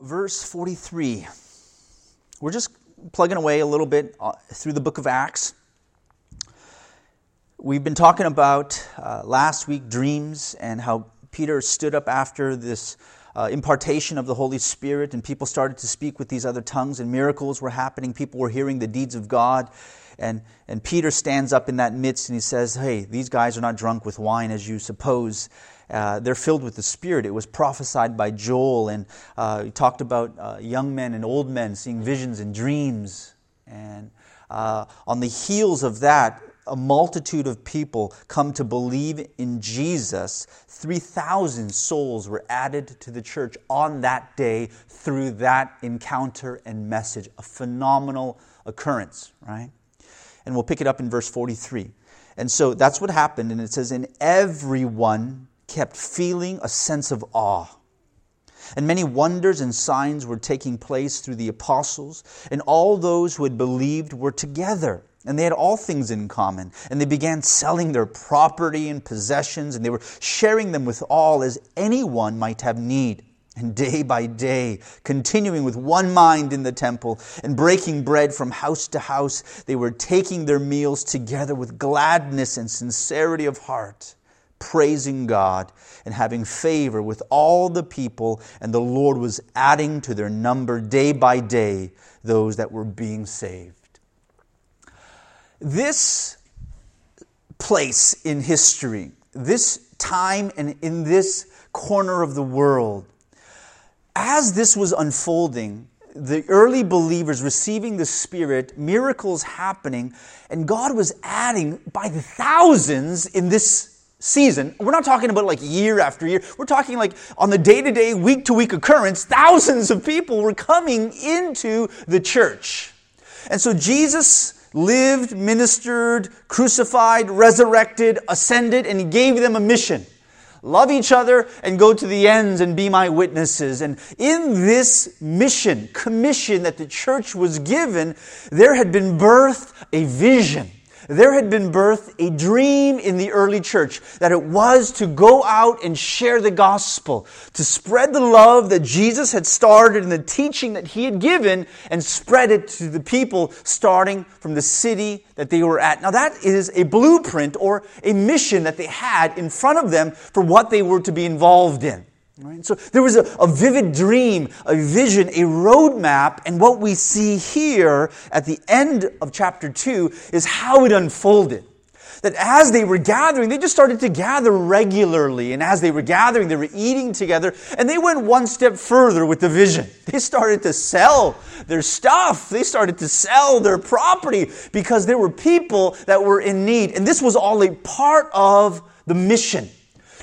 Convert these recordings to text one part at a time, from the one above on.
verse 43. We're just plugging away a little bit uh, through the book of Acts. We've been talking about uh, last week dreams and how Peter stood up after this uh, impartation of the Holy Spirit, and people started to speak with these other tongues, and miracles were happening. People were hearing the deeds of God. And, and Peter stands up in that midst and he says, Hey, these guys are not drunk with wine as you suppose. Uh, they're filled with the Spirit. It was prophesied by Joel, and uh, he talked about uh, young men and old men seeing visions and dreams. And uh, on the heels of that, a multitude of people come to believe in Jesus. 3,000 souls were added to the church on that day through that encounter and message. A phenomenal occurrence, right? And we'll pick it up in verse 43. And so that's what happened. And it says, And everyone kept feeling a sense of awe. And many wonders and signs were taking place through the apostles, and all those who had believed were together. And they had all things in common. And they began selling their property and possessions, and they were sharing them with all as anyone might have need. And day by day, continuing with one mind in the temple and breaking bread from house to house, they were taking their meals together with gladness and sincerity of heart praising God and having favor with all the people, and the Lord was adding to their number day by day those that were being saved. This place in history, this time and in this corner of the world, as this was unfolding, the early believers receiving the Spirit, miracles happening, and God was adding by the thousands in this season, we're not talking about like year after year. We're talking like on the day to day, week to week occurrence, thousands of people were coming into the church. And so Jesus lived, ministered, crucified, resurrected, ascended, and he gave them a mission. Love each other and go to the ends and be my witnesses. And in this mission, commission that the church was given, there had been birthed a vision there had been birthed a dream in the early church that it was to go out and share the gospel, to spread the love that Jesus had started and the teaching that he had given and spread it to the people starting from the city that they were at. Now that is a blueprint or a mission that they had in front of them for what they were to be involved in. Right? So there was a, a, vivid dream, a vision, a roadmap, and what we see here at the end of chapter 2 is how it unfolded. That as they were gathering, they just started to gather regularly. And as they were gathering, they were eating together. And they went one step further with the vision. They started to sell their stuff. They started to sell their property because there were people that were in need. And this was all a part of the mission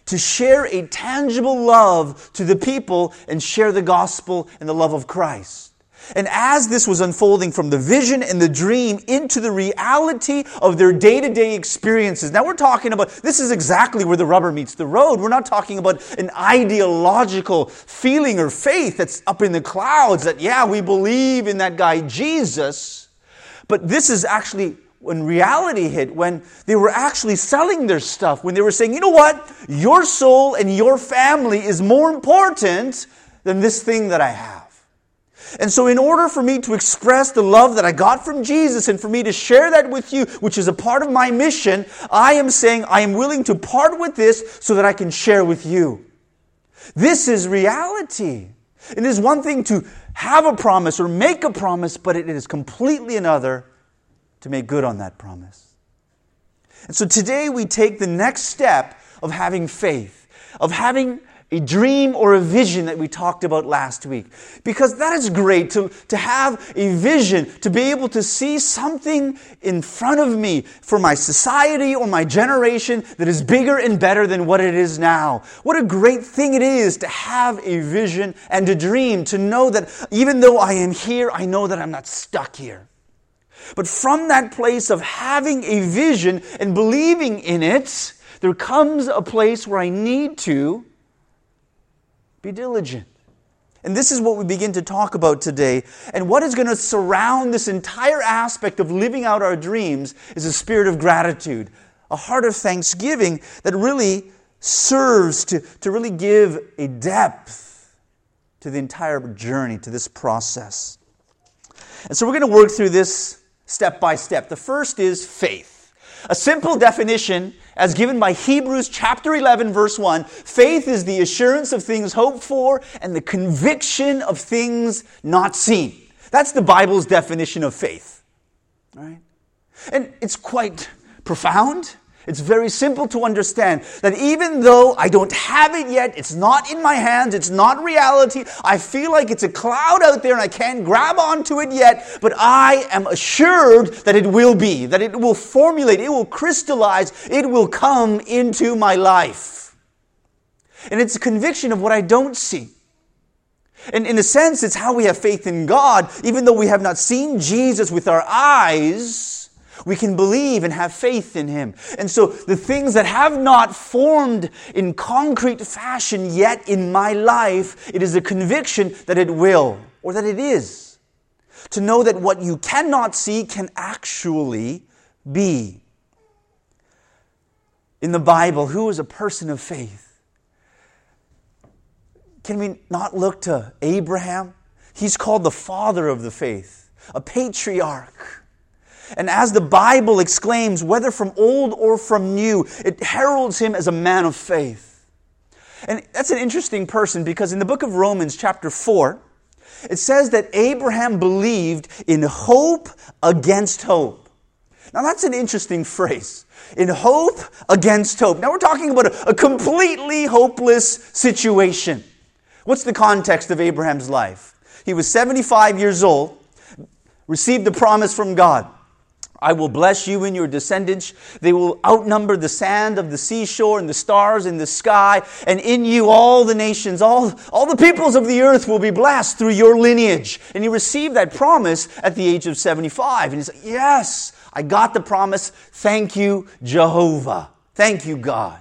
to share a tangible love to the people and share the gospel and the love of Christ. And as this was unfolding from the vision and the dream into the reality of their day to day experiences. Now we're talking about, this is exactly where the rubber meets the road. We're not talking about an ideological feeling or faith that's up in the clouds that, yeah, we believe in that guy Jesus. But this is actually when reality hit, when they were actually selling their stuff, when they were saying, you know what, your soul and your family is more important than this thing that I have. And so, in order for me to express the love that I got from Jesus and for me to share that with you, which is a part of my mission, I am saying I am willing to part with this so that I can share with you. This is reality. It is one thing to have a promise or make a promise, but it is completely another to make good on that promise. And so today we take the next step of having faith, of having a dream or a vision that we talked about last week. Because that is great to, to have a vision, to be able to see something in front of me for my society or my generation that is bigger and better than what it is now. What a great thing it is to have a vision and a dream, to know that even though I am here, I know that I'm not stuck here. But from that place of having a vision and believing in it, there comes a place where I need to be diligent. And this is what we begin to talk about today. And what is going to surround this entire aspect of living out our dreams is a spirit of gratitude, a heart of thanksgiving that really serves to, to really give a depth to the entire journey, to this process. And so we're going to work through this step by step. The first is faith. A simple definition, as given by Hebrews chapter 11, verse 1 faith is the assurance of things hoped for and the conviction of things not seen. That's the Bible's definition of faith. Right? And it's quite profound. It's very simple to understand that even though I don't have it yet, it's not in my hands, it's not reality, I feel like it's a cloud out there and I can't grab onto it yet, but I am assured that it will be, that it will formulate, it will crystallize, it will come into my life. And it's a conviction of what I don't see. And in a sense, it's how we have faith in God, even though we have not seen Jesus with our eyes we can believe and have faith in Him. And so the things that have not formed in concrete fashion yet in my life, it is a conviction that it will, or that it is. To know that what you cannot see can actually be. In the Bible, who is a person of faith? Can we not look to Abraham? He's called the father of the faith, a patriarch. And as the Bible exclaims, whether from old or from new, it heralds him as a man of faith. And that's an interesting person because in the book of Romans, chapter 4, it says that Abraham believed in hope against hope. Now, that's an interesting phrase. In hope against hope. Now, we're talking about a, a completely hopeless situation. What's the context of Abraham's life? He was 75 years old, received the promise from God. I will bless you and your descendants. They will outnumber the sand of the seashore and the stars in the sky. And in you, all the nations, all, all the peoples of the earth will be blessed through your lineage. And he received that promise at the age of 75. And he said, Yes, I got the promise. Thank you, Jehovah. Thank you, God.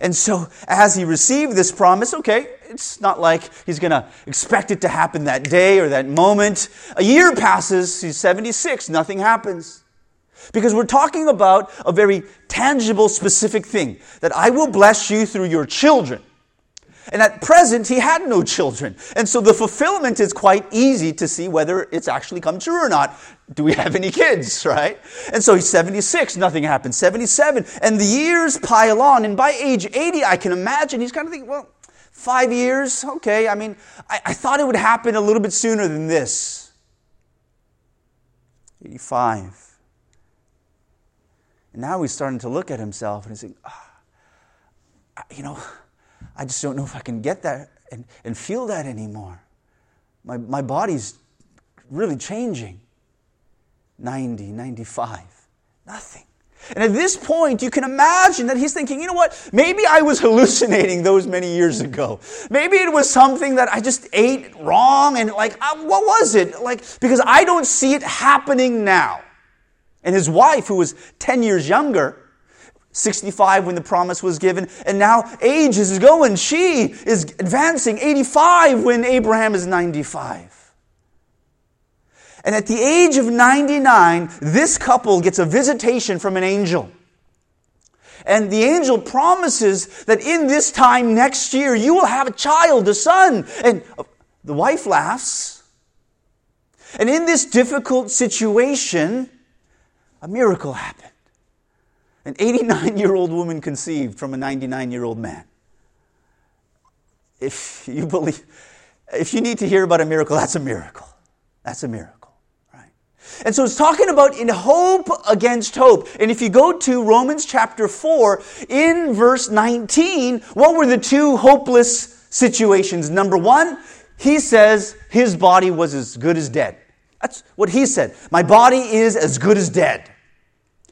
And so, as he received this promise, okay, it's not like he's going to expect it to happen that day or that moment. A year passes, he's 76, nothing happens. Because we're talking about a very tangible, specific thing that I will bless you through your children. And at present, he had no children. And so the fulfillment is quite easy to see whether it's actually come true or not. Do we have any kids, right? And so he's 76, nothing happens. 77, and the years pile on. And by age 80, I can imagine he's kind of thinking, well, five years, okay. I mean, I, I thought it would happen a little bit sooner than this. 85. And now he's starting to look at himself and he's saying, oh, you know, I just don't know if I can get that and, and feel that anymore. My, my body's really changing. 90, 95, nothing. And at this point, you can imagine that he's thinking, you know what? Maybe I was hallucinating those many years ago. Maybe it was something that I just ate wrong and like, uh, what was it? Like, because I don't see it happening now. And his wife, who was 10 years younger, 65 when the promise was given, and now age is going. She is advancing, 85 when Abraham is 95. And at the age of 99, this couple gets a visitation from an angel. And the angel promises that in this time next year, you will have a child, a son. And the wife laughs. And in this difficult situation, a miracle happened. An 89 year old woman conceived from a 99 year old man. If you believe, if you need to hear about a miracle, that's a miracle. That's a miracle, right? And so it's talking about in hope against hope. And if you go to Romans chapter 4, in verse 19, what were the two hopeless situations? Number one, he says his body was as good as dead. That's what he said. My body is as good as dead.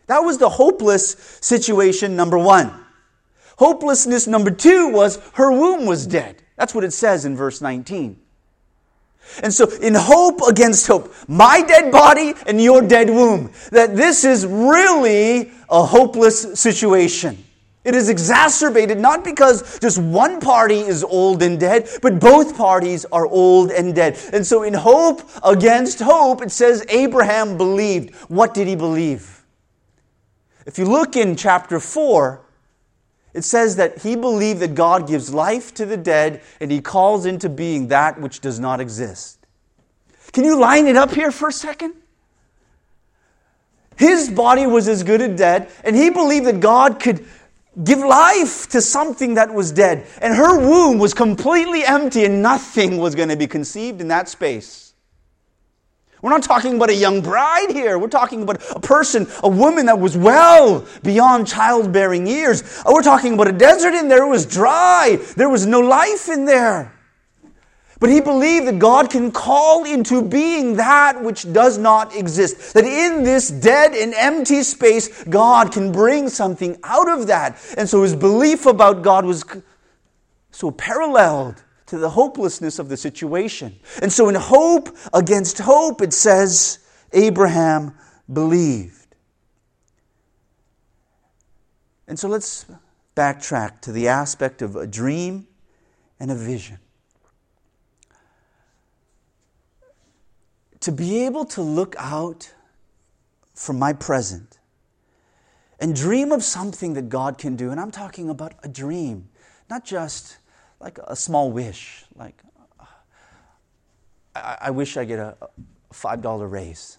That was the hopeless situation number one. Hopelessness number two was her womb was dead. That's what it says in verse 19. And so, in hope against hope, my dead body and your dead womb, that this is really a hopeless situation. It is exacerbated not because just one party is old and dead, but both parties are old and dead. And so, in hope against hope, it says Abraham believed. What did he believe? If you look in chapter 4, It says that he believed that God gives life to the dead and he calls into being that which does not exist. Can you line it up here for a second? His body was as good as dead, and he believed that God could give life to something that was dead. And her womb was completely empty, and nothing was going to be conceived in that space. We're not talking about a young bride here. We're talking about a person, a woman that was well beyond childbearing years. We're talking about a desert in there. It was dry. There was no life in there. But he believed that God can call into being that which does not exist. That in this dead and empty space, God can bring something out of that. And so his belief about God was so paralleled to the hopelessness of the situation. And so in hope against hope, it says Abraham believed. And so let's backtrack to the aspect of a dream and a vision. To be able to look out from my present and dream of something that God can do. And I'm talking about a dream, not just like a small wish, like I, I wish I get a, a $5 raise.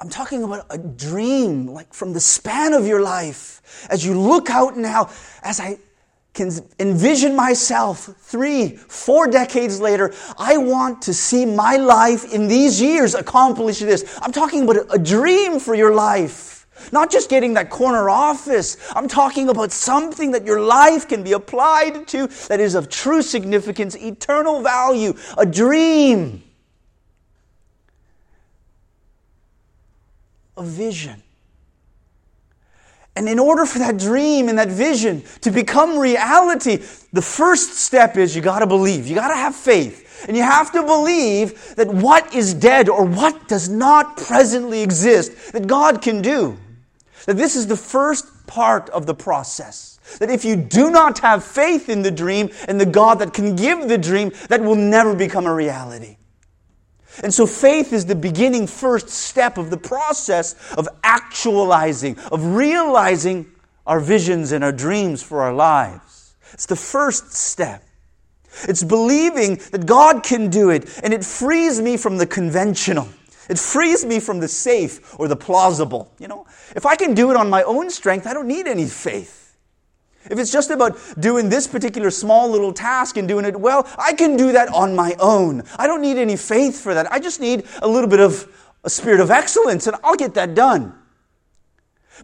I'm talking about a dream, like from the span of your life, as you look out now, as I can envision myself three, four decades later. I want to see my life in these years accomplish this. I'm talking about a dream for your life. Not just getting that corner office. I'm talking about something that your life can be applied to that is of true significance, eternal value, a dream, a vision. And in order for that dream and that vision to become reality, the first step is you got to believe. You got to have faith. And you have to believe that what is dead or what does not presently exist, that God can do. That this is the first part of the process. That if you do not have faith in the dream and the God that can give the dream, that will never become a reality. And so faith is the beginning first step of the process of actualizing, of realizing our visions and our dreams for our lives. It's the first step. It's believing that God can do it, and it frees me from the conventional. It frees me from the safe or the plausible. You know, if I can do it on my own strength, I don't need any faith. If it's just about doing this particular small little task and doing it well, I can do that on my own. I don't need any faith for that. I just need a little bit of a spirit of excellence and I'll get that done.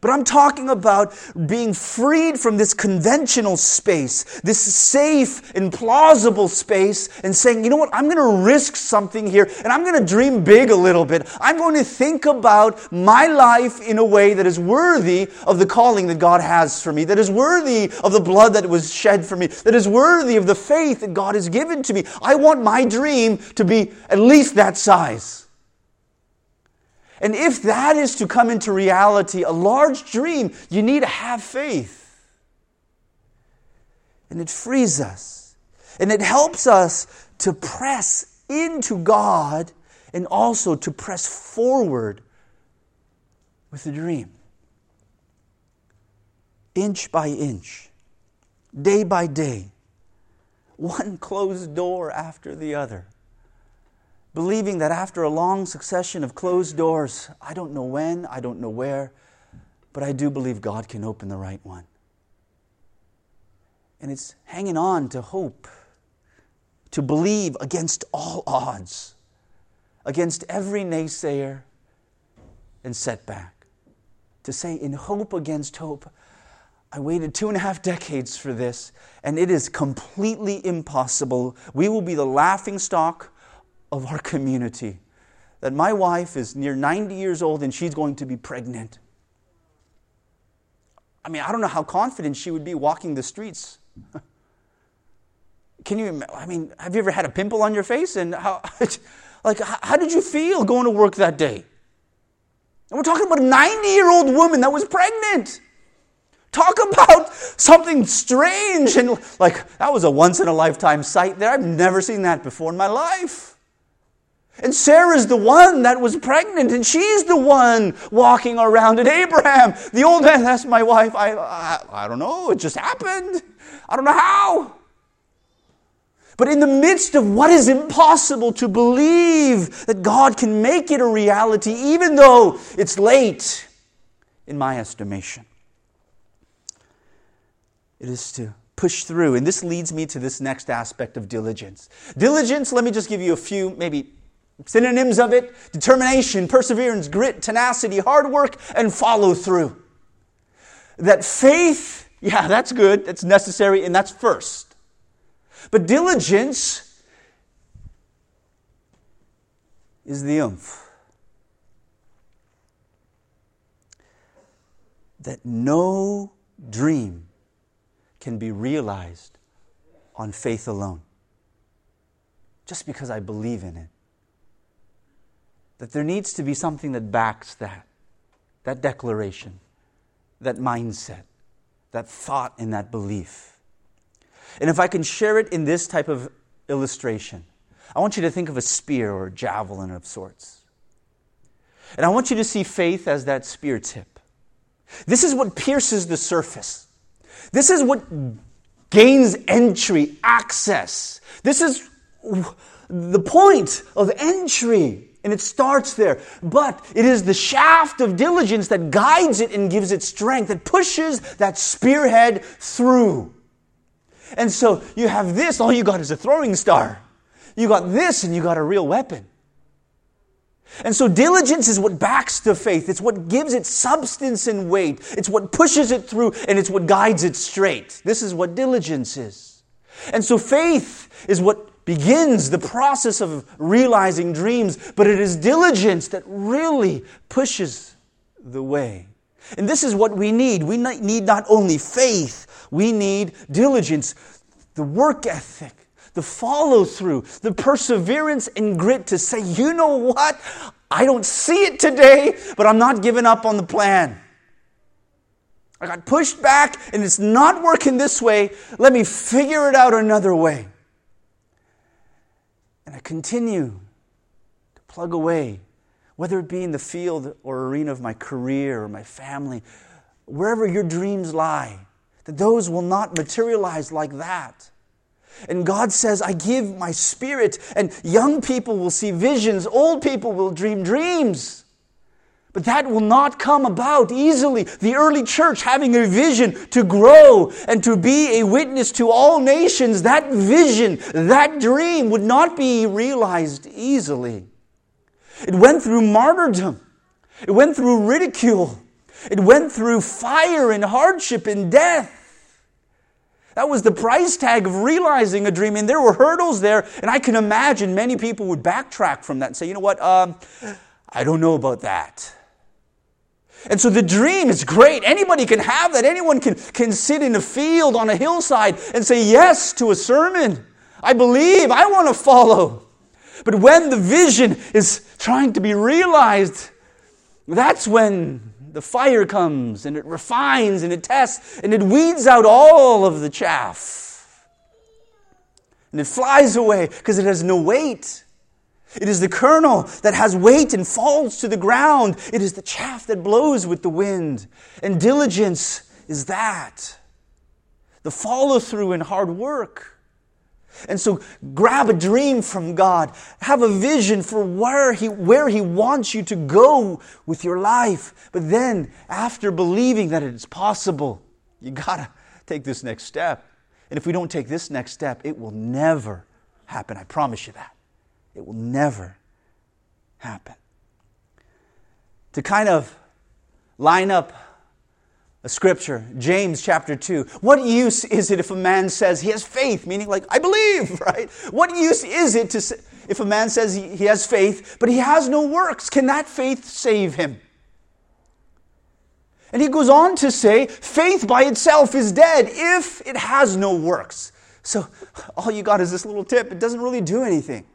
But I'm talking about being freed from this conventional space, this safe and plausible space, and saying, you know what, I'm going to risk something here, and I'm going to dream big a little bit. I'm going to think about my life in a way that is worthy of the calling that God has for me, that is worthy of the blood that was shed for me, that is worthy of the faith that God has given to me. I want my dream to be at least that size. And if that is to come into reality, a large dream, you need to have faith. And it frees us. And it helps us to press into God and also to press forward with the dream. Inch by inch, day by day, one closed door after the other believing that after a long succession of closed doors, I don't know when, I don't know where, but I do believe God can open the right one. And it's hanging on to hope, to believe against all odds, against every naysayer and setback. To say, in hope against hope, I waited two and a half decades for this, and it is completely impossible. We will be the laughing stock of our community that my wife is near 90 years old and she's going to be pregnant. I mean, I don't know how confident she would be walking the streets. Can you, I mean, have you ever had a pimple on your face? And how, like, how did you feel going to work that day? And we're talking about a 90 year old woman that was pregnant. Talk about something strange and like, that was a once in a lifetime sight there. I've never seen that before in my life. And Sarah's the one that was pregnant, and she's the one walking around. And Abraham, the old man, that's my wife. I, I, I don't know, it just happened. I don't know how. But in the midst of what is impossible to believe that God can make it a reality, even though it's late, in my estimation, it is to push through. And this leads me to this next aspect of diligence. Diligence, let me just give you a few, maybe synonyms of it determination, perseverance, grit, tenacity, hard work, and follow through. That faith, yeah, that's good, that's necessary, and that's first. But diligence is the oomph. That no dream can be realized on faith alone. Just because I believe in it. That there needs to be something that backs that, that declaration, that mindset, that thought, and that belief. And if I can share it in this type of illustration, I want you to think of a spear or a javelin of sorts. And I want you to see faith as that spear tip. This is what pierces the surface. This is what gains entry, access. This is the point of entry. And it starts there. But it is the shaft of diligence that guides it and gives it strength, that pushes that spearhead through. And so you have this, all you got is a throwing star. You got this, and you got a real weapon. And so diligence is what backs the faith. It's what gives it substance and weight. It's what pushes it through, and it's what guides it straight. This is what diligence is. And so faith is what begins the process of realizing dreams, but it is diligence that really pushes the way. And this is what we need. We need not only faith, we need diligence, the work ethic, the follow through, the perseverance and grit to say, you know what? I don't see it today, but I'm not giving up on the plan. I got pushed back and it's not working this way. Let me figure it out another way. And I continue to plug away, whether it be in the field or arena of my career or my family, wherever your dreams lie that those will not materialize like that. And God says, I give my spirit, and young people will see visions, old people will dream dreams. But that will not come about easily. The early church having a vision to grow and to be a witness to all nations, that vision, that dream would not be realized easily. It went through martyrdom, it went through ridicule, it went through fire and hardship and death. That was the price tag of realizing a dream. And there were hurdles there. And I can imagine many people would backtrack from that and say, you know what? Um, I don't know about that. And so the dream is great. Anybody can have that. Anyone can, can sit in a field on a hillside and say yes to a sermon. I believe. I want to follow. But when the vision is trying to be realized, that's when the fire comes and it refines and it tests and it weeds out all of the chaff. And it flies away because it has no weight. It is the kernel that has weight and falls to the ground. It is the chaff that blows with the wind. And diligence is that. The follow through and hard work. And so grab a dream from God. Have a vision for where he, where he wants you to go with your life. But then, after believing that it is possible, you gotta take this next step. And if we don't take this next step, it will never happen. I promise you that. It will never happen. To kind of line up a scripture, James chapter 2. What use is it if a man says he has faith, meaning like, I believe, right? What use is it to say, if a man says he, has faith, but he has no works? Can that faith save him? And he goes on to say, faith by itself is dead if it has no works. So all you got is this little tip. It doesn't really do anything.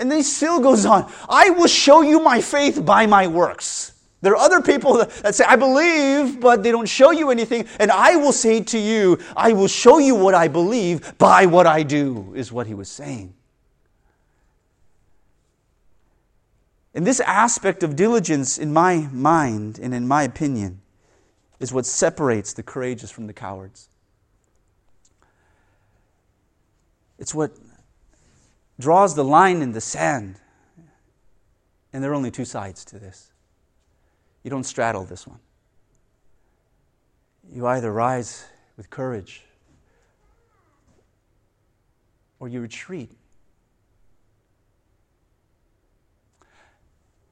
And then he still goes on, I will show you my faith by my works. There are other people that say, I believe, but they don't show you anything. And I will say to you, I will show you what I believe by what I do, is what he was saying. And this aspect of diligence, in my mind and in my opinion, is what separates the courageous from the cowards. It's what draws the line in the sand. And there are only two sides to this. You don't straddle this one. You either rise with courage or you retreat.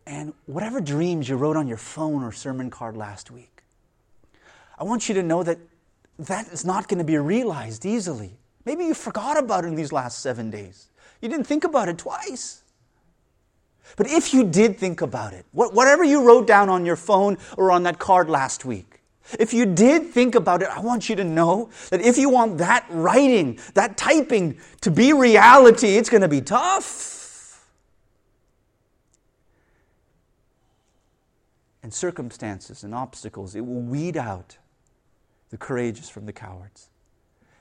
And whatever dreams you wrote on your phone or sermon card last week, I want you to know that that is not going to be realized easily. Maybe you forgot about it in these last seven days. You didn't think about it twice. But if you did think about it, whatever you wrote down on your phone or on that card last week, if you did think about it, I want you to know that if you want that writing, that typing to be reality, it's going to be tough. And circumstances and obstacles, it will weed out the courageous from the cowards.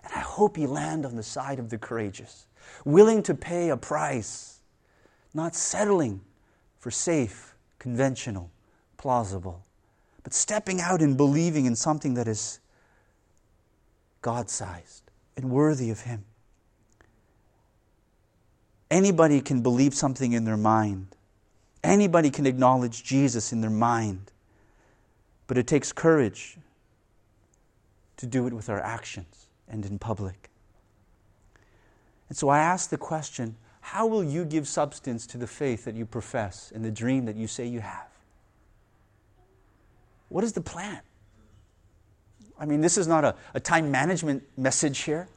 And I hope you land on the side of the courageous, willing to pay a price, not settling for safe, conventional, plausible but stepping out and believing in something that is God sized and worthy of Him. Anybody can believe something in their mind. Anybody can acknowledge Jesus in their mind. But it takes courage to do it with our actions and in public. And so I ask the question how will you give substance to the faith that you profess and the dream that you say you have? What is the plan? I mean, this is not a, a time management message here.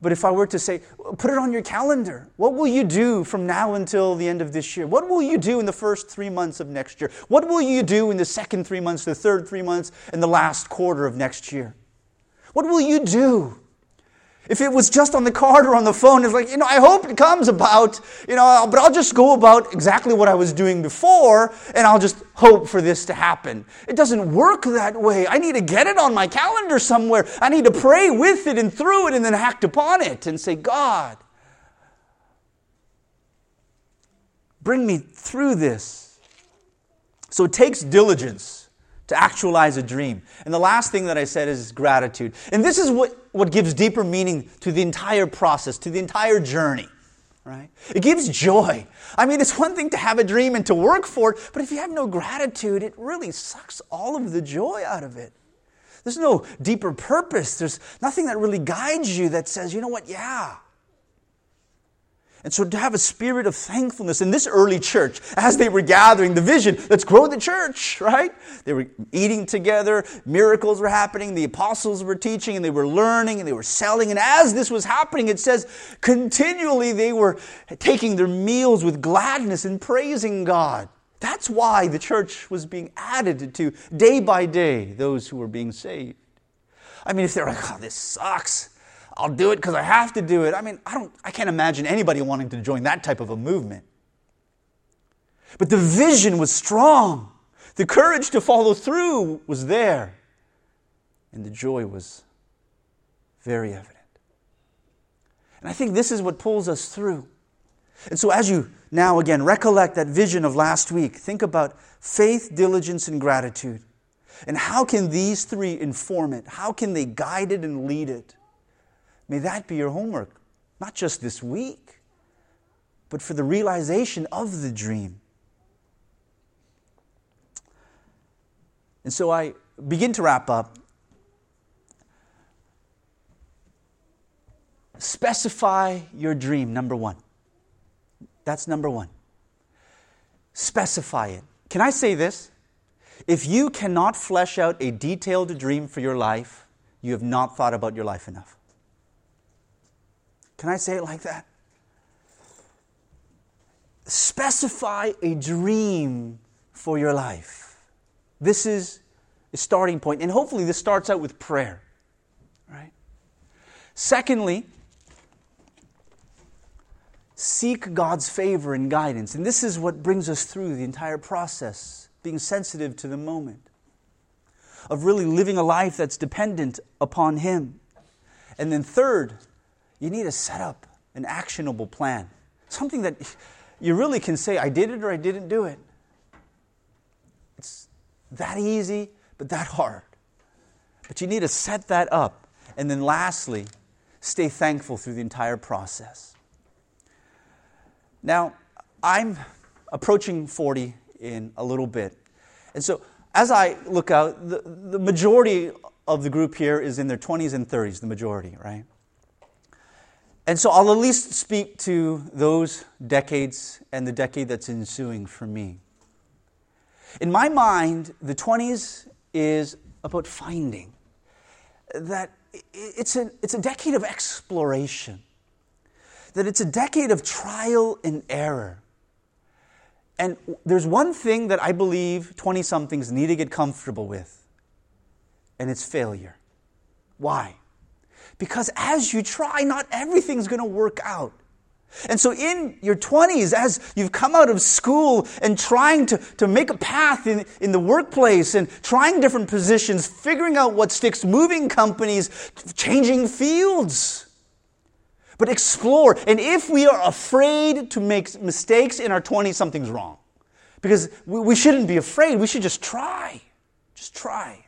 But if I were to say, put it on your calendar, what will you do from now until the end of this year? What will you do in the first three months of next year? What will you do in the second three months, the third three months, and the last quarter of next year? What will you do? If it was just on the card or on the phone, it's like, you know, I hope it comes about, you know, but I'll just go about exactly what I was doing before and I'll just hope for this to happen. It doesn't work that way. I need to get it on my calendar somewhere. I need to pray with it and through it and then act upon it and say, God, bring me through this. So it takes diligence to actualize a dream. And the last thing that I said is gratitude. And this is what, what gives deeper meaning to the entire process, to the entire journey. Right? It gives joy. I mean, it's one thing to have a dream and to work for it, but if you have no gratitude, it really sucks all of the joy out of it. There's no deeper purpose. There's nothing that really guides you that says, you know what, yeah, and so to have a spirit of thankfulness in this early church, as they were gathering the vision, let's grow the church, right? They were eating together, miracles were happening, the apostles were teaching, and they were learning, and they were selling. And as this was happening, it says continually they were taking their meals with gladness and praising God. That's why the church was being added to day by day, those who were being saved. I mean, if they're like, oh, this sucks. I'll do it because I have to do it. I mean, I, don't, I can't imagine anybody wanting to join that type of a movement. But the vision was strong. The courage to follow through was there. And the joy was very evident. And I think this is what pulls us through. And so, as you now again recollect that vision of last week, think about faith, diligence, and gratitude. And how can these three inform it? How can they guide it and lead it? May that be your homework, not just this week, but for the realization of the dream. And so I begin to wrap up. Specify your dream, number one. That's number one. Specify it. Can I say this? If you cannot flesh out a detailed dream for your life, you have not thought about your life enough. Can I say it like that? Specify a dream for your life. This is a starting point, and hopefully, this starts out with prayer. Right? Secondly, seek God's favor and guidance. And this is what brings us through the entire process, being sensitive to the moment, of really living a life that's dependent upon Him. And then, third, you need to set up an actionable plan. Something that you really can say, I did it or I didn't do it. It's that easy, but that hard. But you need to set that up. And then lastly, stay thankful through the entire process. Now, I'm approaching 40 in a little bit. And so as I look out, the, the majority of the group here is in their 20s and 30s, the majority, right? And so I'll at least speak to those decades and the decade that's ensuing for me. In my mind, the 20s is about finding that it's a, it's a decade of exploration, that it's a decade of trial and error. And there's one thing that I believe 20 somethings need to get comfortable with, and it's failure. Why? Because as you try, not everything's going to work out. And so, in your 20s, as you've come out of school and trying to, to make a path in, in the workplace and trying different positions, figuring out what sticks, moving companies, changing fields. But explore. And if we are afraid to make mistakes in our 20s, something's wrong. Because we, we shouldn't be afraid. We should just try. Just try.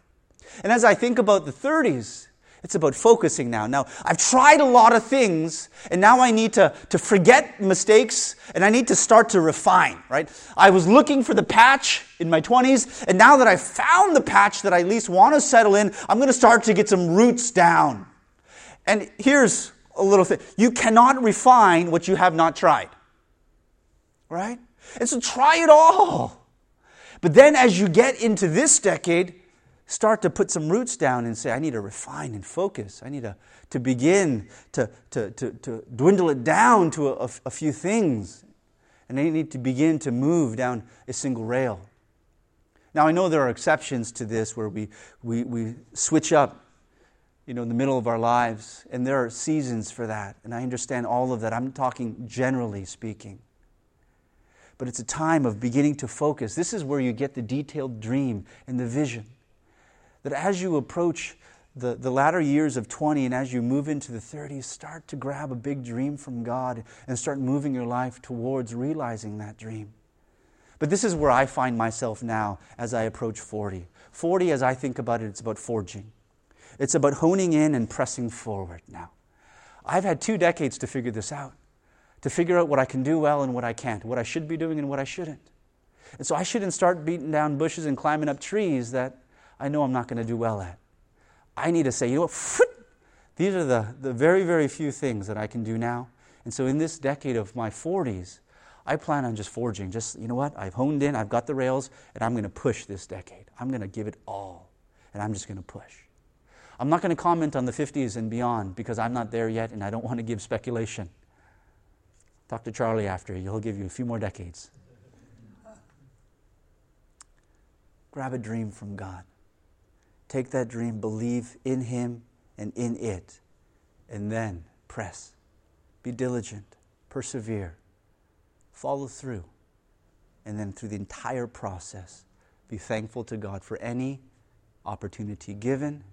And as I think about the 30s, it's about focusing now. Now, I've tried a lot of things, and now I need to, to forget mistakes and I need to start to refine, right? I was looking for the patch in my 20s, and now that I've found the patch that I at least want to settle in, I'm going to start to get some roots down. And here's a little thing you cannot refine what you have not tried, right? And so try it all. But then as you get into this decade, start to put some roots down and say, I need to refine and focus. I need to, to begin to, to, to, to dwindle it down to a, a few things. And I need to begin to move down a single rail. Now, I know there are exceptions to this where we, we, we switch up, you know, in the middle of our lives, and there are seasons for that. And I understand all of that. I'm talking generally speaking. But it's a time of beginning to focus. This is where you get the detailed dream and the vision that as you approach the, the latter years of 20 and as you move into the 30s, start to grab a big dream from God and start moving your life towards realizing that dream. But this is where I find myself now as I approach 40. 40, as I think about it, it's about forging. It's about honing in and pressing forward now. I've had two decades to figure this out, to figure out what I can do well and what I can't, what I should be doing and what I shouldn't. And so I shouldn't start beating down bushes and climbing up trees that I know I'm not going to do well at. I need to say, you know what? These are the, the very, very few things that I can do now. And so in this decade of my 40s, I plan on just forging. Just, you know what? I've honed in, I've got the rails, and I'm going to push this decade. I'm going to give it all, and I'm just going to push. I'm not going to comment on the 50s and beyond because I'm not there yet and I don't want to give speculation. Talk to Charlie after, he'll give you a few more decades. Grab a dream from God. Take that dream, believe in Him and in it, and then press. Be diligent, persevere, follow through, and then through the entire process, be thankful to God for any opportunity given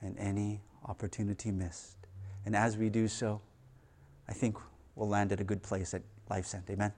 and any opportunity missed. And as we do so, I think we'll land at a good place at LifeSend. Amen.